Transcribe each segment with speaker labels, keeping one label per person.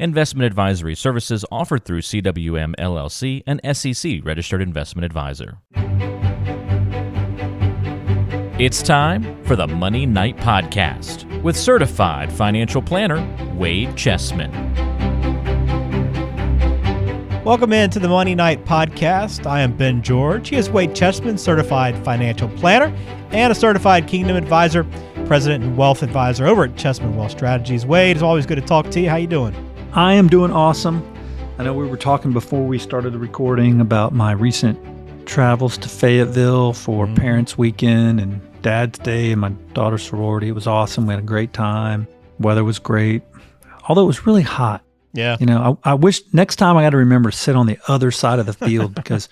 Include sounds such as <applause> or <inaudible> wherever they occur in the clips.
Speaker 1: Investment advisory services offered through CWM LLC, an SEC registered investment advisor. It's time for the Money Night Podcast with certified financial planner Wade Chessman.
Speaker 2: Welcome into the Money Night Podcast. I am Ben George. He is Wade Chessman, certified financial planner and a certified Kingdom advisor, president and wealth advisor over at Chessman Wealth Strategies. Wade, it's always good to talk to you. How you doing?
Speaker 3: I am doing awesome. I know we were talking before we started the recording about my recent travels to Fayetteville for mm-hmm. Parents Weekend and Dad's Day and my daughter's sorority. It was awesome. We had a great time. Weather was great, although it was really hot.
Speaker 2: Yeah.
Speaker 3: You know, I, I wish next time I got to remember to sit on the other side of the field <laughs> because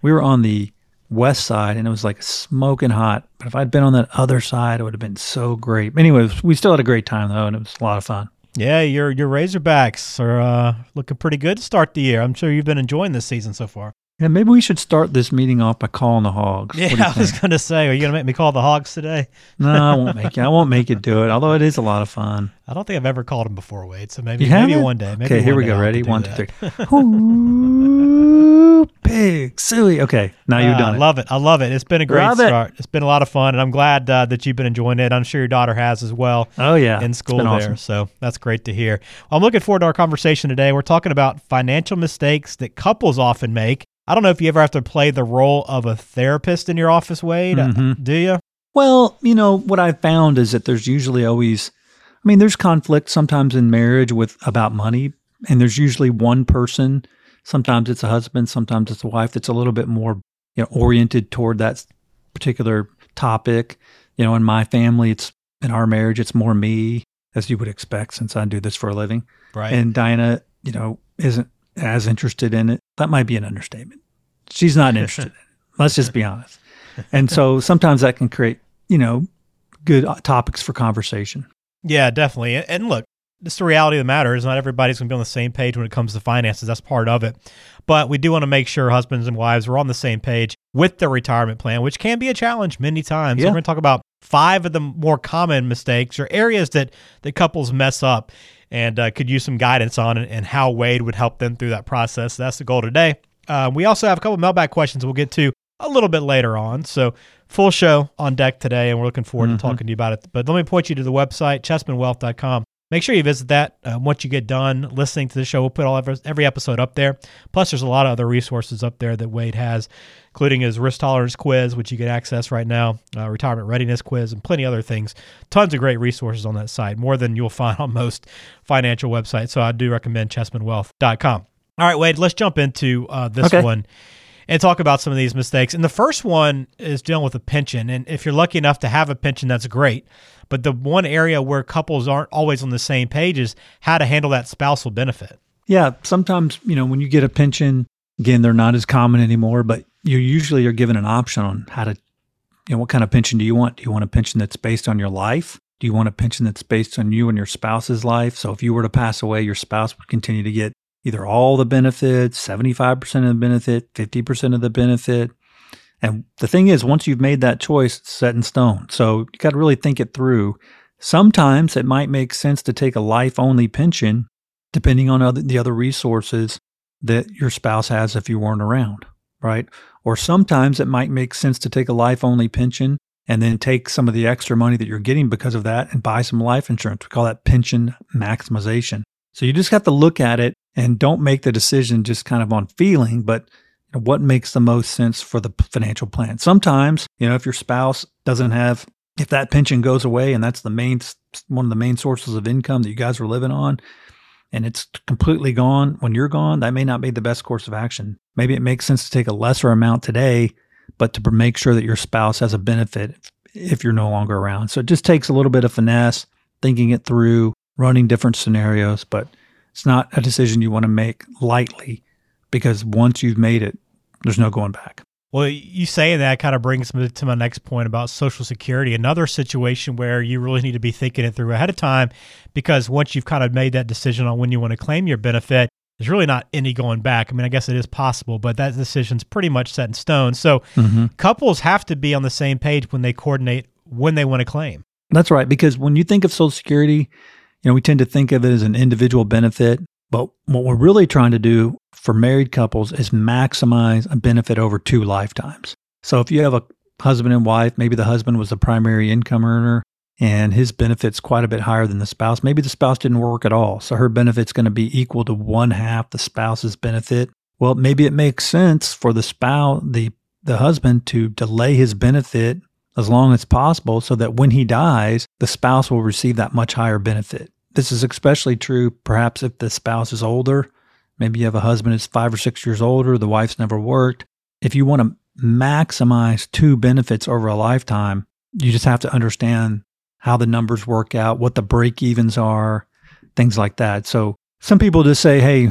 Speaker 3: we were on the west side and it was like smoking hot. But if I'd been on that other side, it would have been so great. Anyways, we still had a great time though, and it was a lot of fun.
Speaker 2: Yeah, your your Razorbacks are uh, looking pretty good to start the year. I'm sure you've been enjoying this season so far.
Speaker 3: Yeah, maybe we should start this meeting off by calling the Hogs.
Speaker 2: Yeah, I was going to say, are you going to make me call the Hogs today?
Speaker 3: no, I won't <laughs> make you. I won't make you do it. Although it is a lot of fun.
Speaker 2: I don't think I've ever called him before, Wade. So maybe you maybe one day. Maybe
Speaker 3: okay, here we
Speaker 2: go.
Speaker 3: Ready? One, two, three. Ooh, pig, sooie. Okay, now you've done
Speaker 2: uh, it. I love it. I love it. It's been a great
Speaker 3: love
Speaker 2: start.
Speaker 3: It.
Speaker 2: has been a lot of fun, and I'm glad uh, that you've been enjoying it. I'm sure your daughter has as well.
Speaker 3: Oh yeah,
Speaker 2: in school there.
Speaker 3: Awesome.
Speaker 2: So that's great to hear. Well, I'm looking forward to our conversation today. We're talking about financial mistakes that couples often make. I don't know if you ever have to play the role of a therapist in your office, Wade. Mm-hmm. Do you?
Speaker 3: Well, you know what I've found is that there's usually always I mean, there's conflict sometimes in marriage with about money, and there's usually one person. Sometimes it's a husband, sometimes it's a wife that's a little bit more you know oriented toward that particular topic. You know, in my family, it's in our marriage, it's more me, as you would expect, since I do this for a living.
Speaker 2: Right.
Speaker 3: And Diana, you know, isn't as interested in it. That might be an understatement. She's not interested in it. Let's just be honest. <laughs> And so sometimes that can create, you know, good uh, topics for conversation.
Speaker 2: Yeah, definitely. And look, it's the reality of the matter is not everybody's going to be on the same page when it comes to finances. That's part of it. But we do want to make sure husbands and wives are on the same page with their retirement plan, which can be a challenge many times. Yeah. So we're going to talk about five of the more common mistakes or areas that, that couples mess up and uh, could use some guidance on and, and, how Wade would help them through that process. That's the goal today. Uh, we also have a couple of mailbag questions we'll get to a little bit later on. So full show on deck today, and we're looking forward mm-hmm. to talking to you about it. But let me point you to the website, chessmanwealth.com. Make sure you visit that uh, once you get done listening to the show. We'll put all every, every episode up there. Plus, there's a lot of other resources up there that Wade has, including his risk tolerance quiz, which you can access right now, uh, retirement readiness quiz, and plenty other things. Tons of great resources on that site, more than you'll <laughs> find on most financial websites. So I do recommend chessmanwealth.com. All right, Wade, let's jump into uh, this
Speaker 3: okay.
Speaker 2: one and talk about some of these mistakes. And the first one is dealing with a pension. And if you're lucky enough to have a pension, that's great. But the one area where couples aren't always on the same page is how to handle that spousal benefit.
Speaker 3: Yeah, sometimes, you know, when you get a pension, again, they're not as common anymore, but you usually are given an option on how to, you know, what kind of pension do you want? Do you want a pension that's based on your life? Do you want a pension that's based on you and your spouse's life? So if you were to pass away, your spouse would continue to get either all the benefits, 75% of the benefit, 50% of the benefit. And the thing is, once you've made that choice, it's set in stone. So you got to really think it through. Sometimes it might make sense to take a life only pension, depending on other, the other resources that your spouse has if you weren't around, right? Or sometimes it might make sense to take a life only pension and then take some of the extra money that you're getting because of that and buy some life insurance. We call that pension maximization. So you just have to look at it and don't make the decision just kind of on feeling, but what makes the most sense for the financial plan. Sometimes, you know, if your spouse doesn't have, if that pension goes away and that's the main, one of the main sources of income that you guys are living on, and it's completely gone when you're gone, that may not be the best course of action. Maybe it makes sense to take a lesser amount today, but to make sure that your spouse has a benefit if you're no longer around. So it just takes a little bit of finesse, thinking it through, running different scenarios, but it's not a decision you want to make lightly because once you've made it, there's no going back.
Speaker 2: Well, you saying that kind of brings me to my next point about Social Security, another situation where you really need to be thinking it through ahead of time because once you've kind of made that decision on when you want to claim your benefit, there's really not any going back. I mean, I guess it is possible, but that decision's pretty much set in stone. So mm-hmm. couples have to be on the same page when they coordinate when they want to claim.
Speaker 3: That's right. Because when you think of Social Security, you know, we tend to think of it as an individual benefit. But what we're really trying to do for married couples is maximize a benefit over two lifetimes. So if you have a husband and wife, maybe the husband was the primary income earner and his benefit's quite a bit higher than the spouse. Maybe the spouse didn't work at all. So her benefit's going to be equal to one half the spouse's benefit. Well, maybe it makes sense for the spouse, the, the husband to delay his benefit as long as possible so that when he dies, the spouse will receive that much higher benefit. This is especially true perhaps if the spouse is older. Maybe you have a husband who's five or six years older, the wife's never worked. If you want to maximize two benefits over a lifetime, you just have to understand how the numbers work out, what the break evens are, things like that. So some people just say, hey,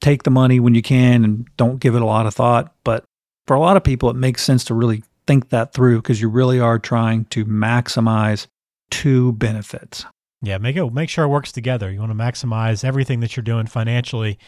Speaker 3: take the money when you can and don't give it a lot of thought. But for a lot of people, it makes sense to really think that through because you really are trying to maximize two benefits.
Speaker 2: Yeah, make it make sure it works together. You want to maximize everything that you're doing financially,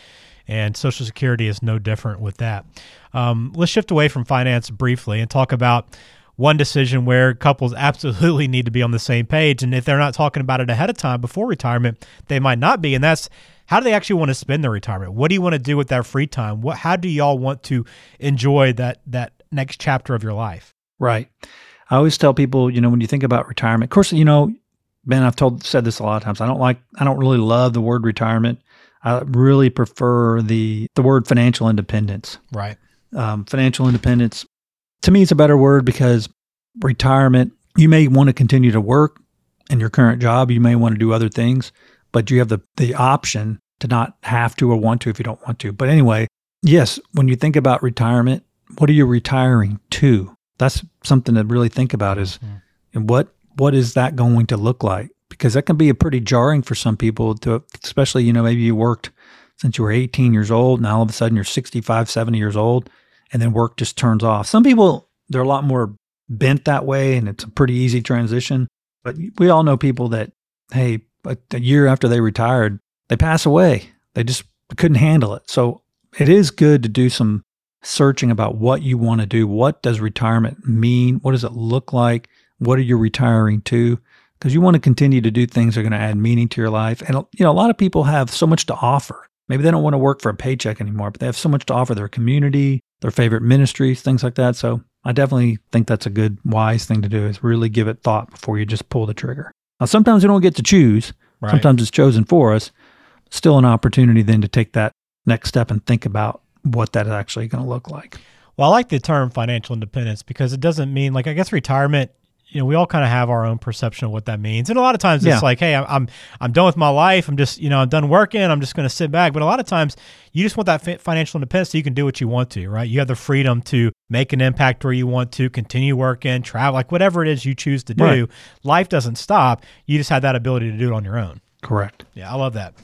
Speaker 2: and Social Security is no different with that. Um, let's shift away from finance briefly and talk about one decision where couples absolutely need to be on the same page. And if they're not talking about it ahead of time before retirement, they might not be. And that's how do they actually want to spend their retirement? What do you want to do with that free time? What how do y'all want to enjoy that that next chapter of your life?
Speaker 3: Right. I always tell people, you know, when you think about retirement, of course, you know, Ben, I've told said this a lot of times. I don't like I don't really love the word retirement. I really prefer the the word financial independence.
Speaker 2: Right.
Speaker 3: Um, financial independence to me it's a better word because retirement you may want to continue to work in your current job. You may want to do other things, but you have the the option to not have to or want to if you don't want to. But anyway, yes, when you think about retirement, what are you retiring to? That's something to really think about is mm-hmm. and what what is that going to look like? Because that can be a pretty jarring for some people to, especially, you know, maybe you worked since you were 18 years old. Now all of a sudden you're 65, 70 years old and then work just turns off. Some people, they're a lot more bent that way and it's a pretty easy transition. But we all know people that, hey, a year after they retired, they pass away. They just couldn't handle it. So it is good to do some searching about what you want to do. What does retirement mean? What does it look like? What are you retiring to? Because you want to continue to do things that are going to add meaning to your life. And, you know, a lot of people have so much to offer. Maybe they don't want to work for a paycheck anymore, but they have so much to offer their community, their favorite ministries, things like that. So I definitely think that's a good, wise thing to do is really give it thought before you just pull the trigger. Now, sometimes we don't get to choose. Right. Sometimes it's chosen for us. Still an opportunity then to take that next step and think about what that is actually going to look like.
Speaker 2: Well, I like the term financial independence because it doesn't mean like I guess retirement you know, we all kind of have our own perception of what that means. And a lot of times yeah. it's like, hey, I'm, I'm I'm done with my life. I'm just, you know, I'm done working. I'm just going to sit back. But a lot of times you just want that financial independence so you can do what you want to, right? You have the freedom to make an impact where you want to, continue working, travel, like whatever it is you choose to do. Right. Life doesn't stop. You just have that ability to do it on your own.
Speaker 3: Correct.
Speaker 2: Yeah, I love that.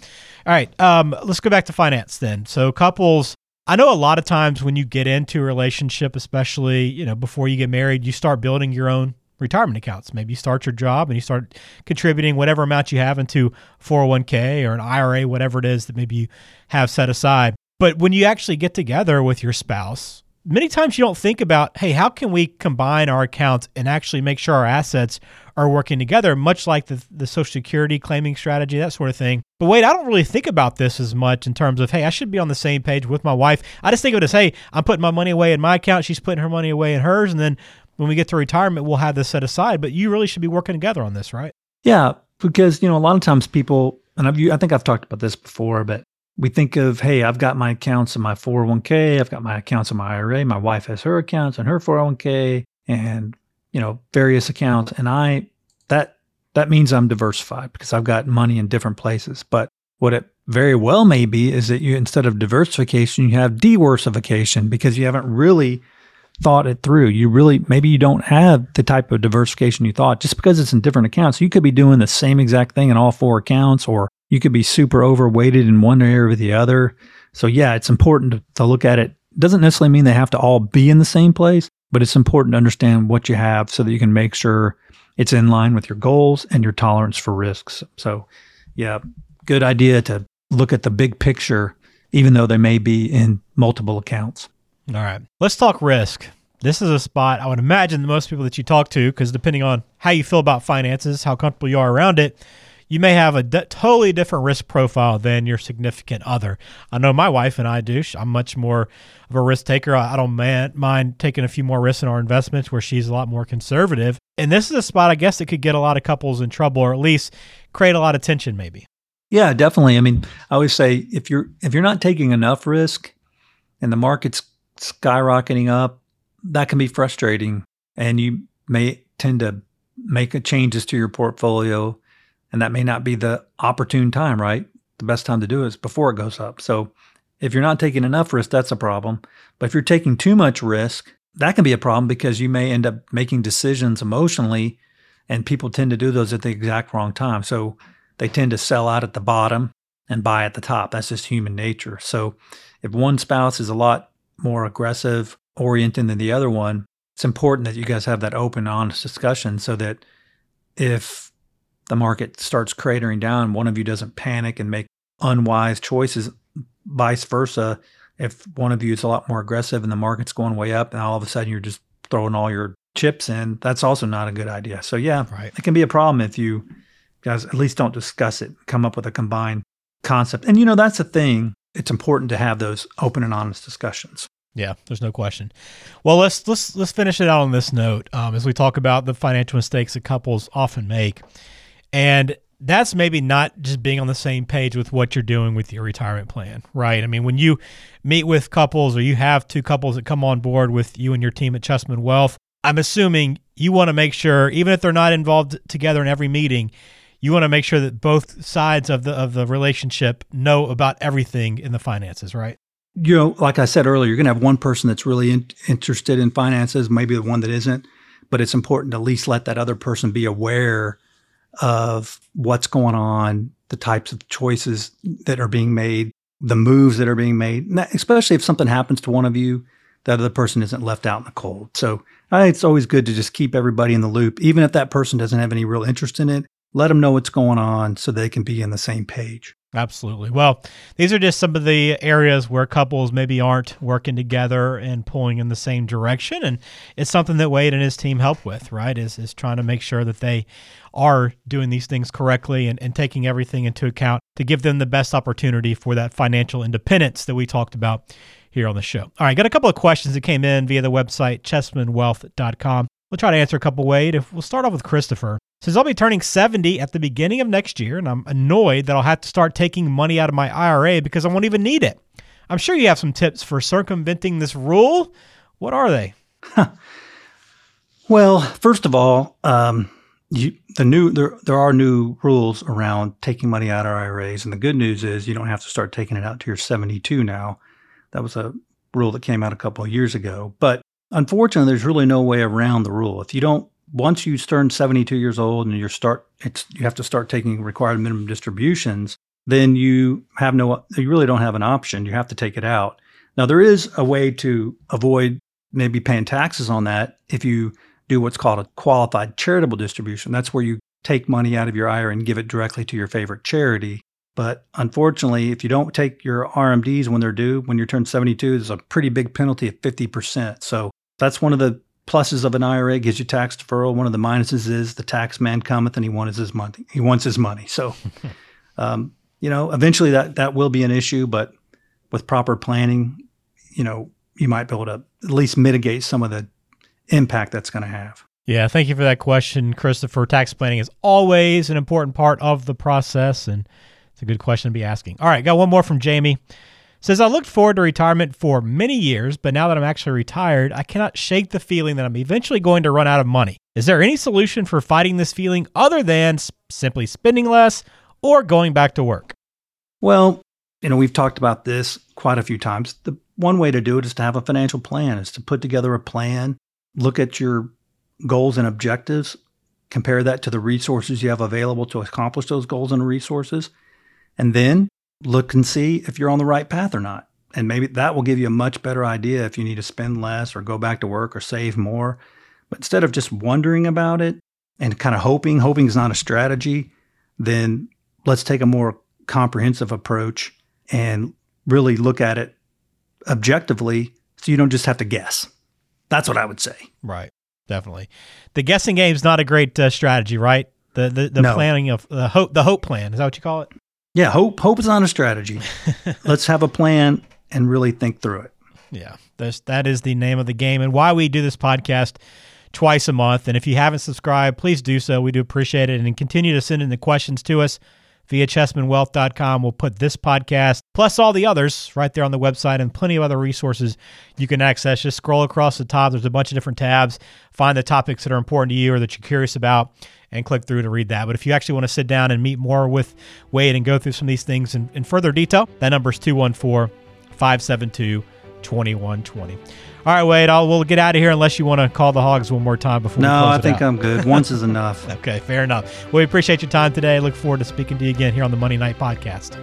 Speaker 2: All right, um, let's go back to finance then. So couples I know a lot of times when you get into a relationship, especially, you know, before you get married, you start building your own retirement accounts. Maybe you start your job and you start contributing whatever amount you have into 401k or an IRA, whatever it is that maybe you have set aside. But when you actually get together with your spouse, many times you don't think about, hey, how can we combine our accounts and actually make sure our assets are working together, much like the, the Social Security claiming strategy, that sort of thing. But Wade, I don't really think about this as much in terms of, hey, I should be on the same page with my wife. I just think of it as, hey, I'm putting my money away in my account, she's putting her money away in hers, and then when we get to retirement, we'll have this set aside. But you really should be working together on this, right?
Speaker 3: Yeah, because you know a lot of times people, and I've, I think I've talked about this before, but we think of, hey, I've got my accounts in my 401k, I've got my accounts in my IRA, my wife has her accounts in her 401k, and you know various accounts, and I that that means I'm diversified because I've got money in different places. But what it very well may be is that you instead of diversification, you have diworsification because you haven't really thought it through. You really, maybe you don't have the type of diversification you thought just because it's in different accounts. You could be doing the same exact thing in all four accounts, or you could be super overweighted in one area or the other. So, yeah, it's important to, look at it. Doesn't necessarily mean they have to all be in the same place, but it's important to understand what you have so that you can make sure it's in line with your goals and your tolerance for risks. So, yeah, good idea to look at the big picture, even though they may be in multiple accounts.
Speaker 2: All right. Let's talk risk. This is a spot I would imagine the most people that you talk to, because depending on how you feel about finances, how comfortable you are around it, you may have a d- totally different risk profile than your significant other. I know my wife and I do. I'm much more of a risk taker. I don't man, mind taking a few more risks in our investments where she's a lot more conservative. And this is a spot, I guess, that could get a lot of couples in trouble or at least create a lot of tension, maybe.
Speaker 3: Yeah, definitely. I mean, I always say if you're if you're not taking enough risk and the market's skyrocketing up, that can be frustrating and you may tend to make changes to your portfolio and that may not be the opportune time, right? The best time to do it is before it goes up. So if you're not taking enough risk, that's a problem. But if you're taking too much risk, that can be a problem because you may end up making decisions emotionally and people tend to do those at the exact wrong time. So they tend to sell out at the bottom and buy at the top. That's just human nature. So if one spouse is a lot more aggressive oriented than the other one, it's important that you guys have that open, honest discussion so that if the market starts cratering down, one of you doesn't panic and make unwise choices, vice versa. If one of you is a lot more aggressive and the market's going way up, and all of a sudden you're just throwing all your chips in, that's also not a good idea. So, yeah, right. it can be a problem if you guys at least don't discuss it, come up with a combined concept. And, you know, that's the thing. It's important to have those open and honest discussions.
Speaker 2: Yeah, there's no question. Well, let's let's let's finish it out on this note um, as we talk about the financial mistakes that couples often make. And that's maybe not just being on the same page with what you're doing with your retirement plan, right? I mean, when you meet with couples or you have two couples that come on board with you and your team at Chessman Wealth, I'm assuming you want to make sure, even if they're not involved together in every meeting, you want to make sure that both sides of the of the relationship know about everything in the finances, right?
Speaker 3: You know, like I said earlier, you're going to have one person that's really in, interested in finances, maybe the one that isn't, but it's important to at least let that other person be aware of what's going on, the types of choices that are being made, the moves that are being made, especially if something happens to one of you, that other person isn't left out in the cold. So it's always good to just keep everybody in the loop, even if that person doesn't have any real interest in it. Let them know what's going on so they can be in the same page.
Speaker 2: Absolutely. Well, these are just some of the areas where couples maybe aren't working together and pulling in the same direction. And it's something that Wade and his team help with, right? Is, is trying to make sure that they are doing these things correctly and, and taking everything into account to give them the best opportunity for that financial independence that we talked about here on the show. All right, got a couple of questions that came in via the website chessmanwealth.com. We'll try to answer a couple, Wade. We'll start off with Christopher. Says I'll be turning 70 at the beginning of next year, and I'm annoyed that I'll have to start taking money out of my IRA because I won't even need it. I'm sure you have some tips for circumventing this rule. What are they? <laughs>
Speaker 3: well, first of all, um, you, the new there there are new rules around taking money out of IRAs, and the good news is you don't have to start taking it out to your 72 now. That was a rule that came out a couple of years ago, but unfortunately, there's really no way around the rule. If you don't once you turn 72 years old and you start you have to start taking required minimum distributions then you have no you really don't have an option. You have to take it out. Now there is a way to avoid maybe paying taxes on that if you do what's called a qualified charitable distribution. That's where you take money out of your IRA and give it directly to your favorite charity. But unfortunately if you don't take your RMDs when they're due when you turn 72 there's a pretty big penalty of 50% so that's one of the pluses of an IRA gives you tax deferral. One of the minuses is the tax man cometh and he wants his money. He wants his money. So, <laughs> um, you know, eventually that that will be an issue, but with proper planning, you know, you might be able to at least mitigate some of the impact that's going to have.
Speaker 2: Yeah, thank you for that question, Christopher. Tax planning is always an important part of the process, and it's a good question to be asking. All right, got one more from Jamie. Says, I looked forward to retirement for many years, but now that I'm actually retired, I cannot shake the feeling that I'm eventually going to run out of money. Is there any solution for fighting this feeling other than simply spending less or going back to work?
Speaker 3: Well, you know, we've talked about this quite a few times. The one way to do it is to have a financial plan, is to put together a plan, look at your goals and objectives, compare that to the resources you have available to accomplish those goals and resources, and then look and see if you're on the right path or not. And maybe that will give you a much better idea if you need to spend less or go back to work or save more. But instead of just wondering about it and kind of hoping, hoping is not a strategy, then let's take a more comprehensive approach and really look at it objectively so you don't just have to guess. That's what I would say.
Speaker 2: Right. Definitely. The guessing game is not a great uh, strategy, right? The the, the
Speaker 3: No.
Speaker 2: planning of the hope the hope plan is that what you call it?
Speaker 3: Yeah, hope hope is not a strategy. <laughs> Let's have a plan and really think through it.
Speaker 2: Yeah, that's, that is the name of the game and why we do this podcast twice a month. And if you haven't subscribed, please do so. We do appreciate it. And continue to send in the questions to us via chessmanwealth.com. We'll put this podcast plus all the others right there on the website and plenty of other resources you can access. Just scroll across the top. There's a bunch of different tabs. Find the topics that are important to you or that you're curious about and click through to read that. But if you actually want to sit down and meet more with Wade and go through some of these things in, in further detail, that number is 214 572 2120. All right, Wade, I'll, we'll get out of here unless you want to call the Hogs one more time before we
Speaker 3: No, I think
Speaker 2: out.
Speaker 3: I'm good. Once is enough. <laughs>
Speaker 2: Okay, fair enough. Well, we appreciate your time today. Look forward to speaking to you again here on the Money Night Podcast.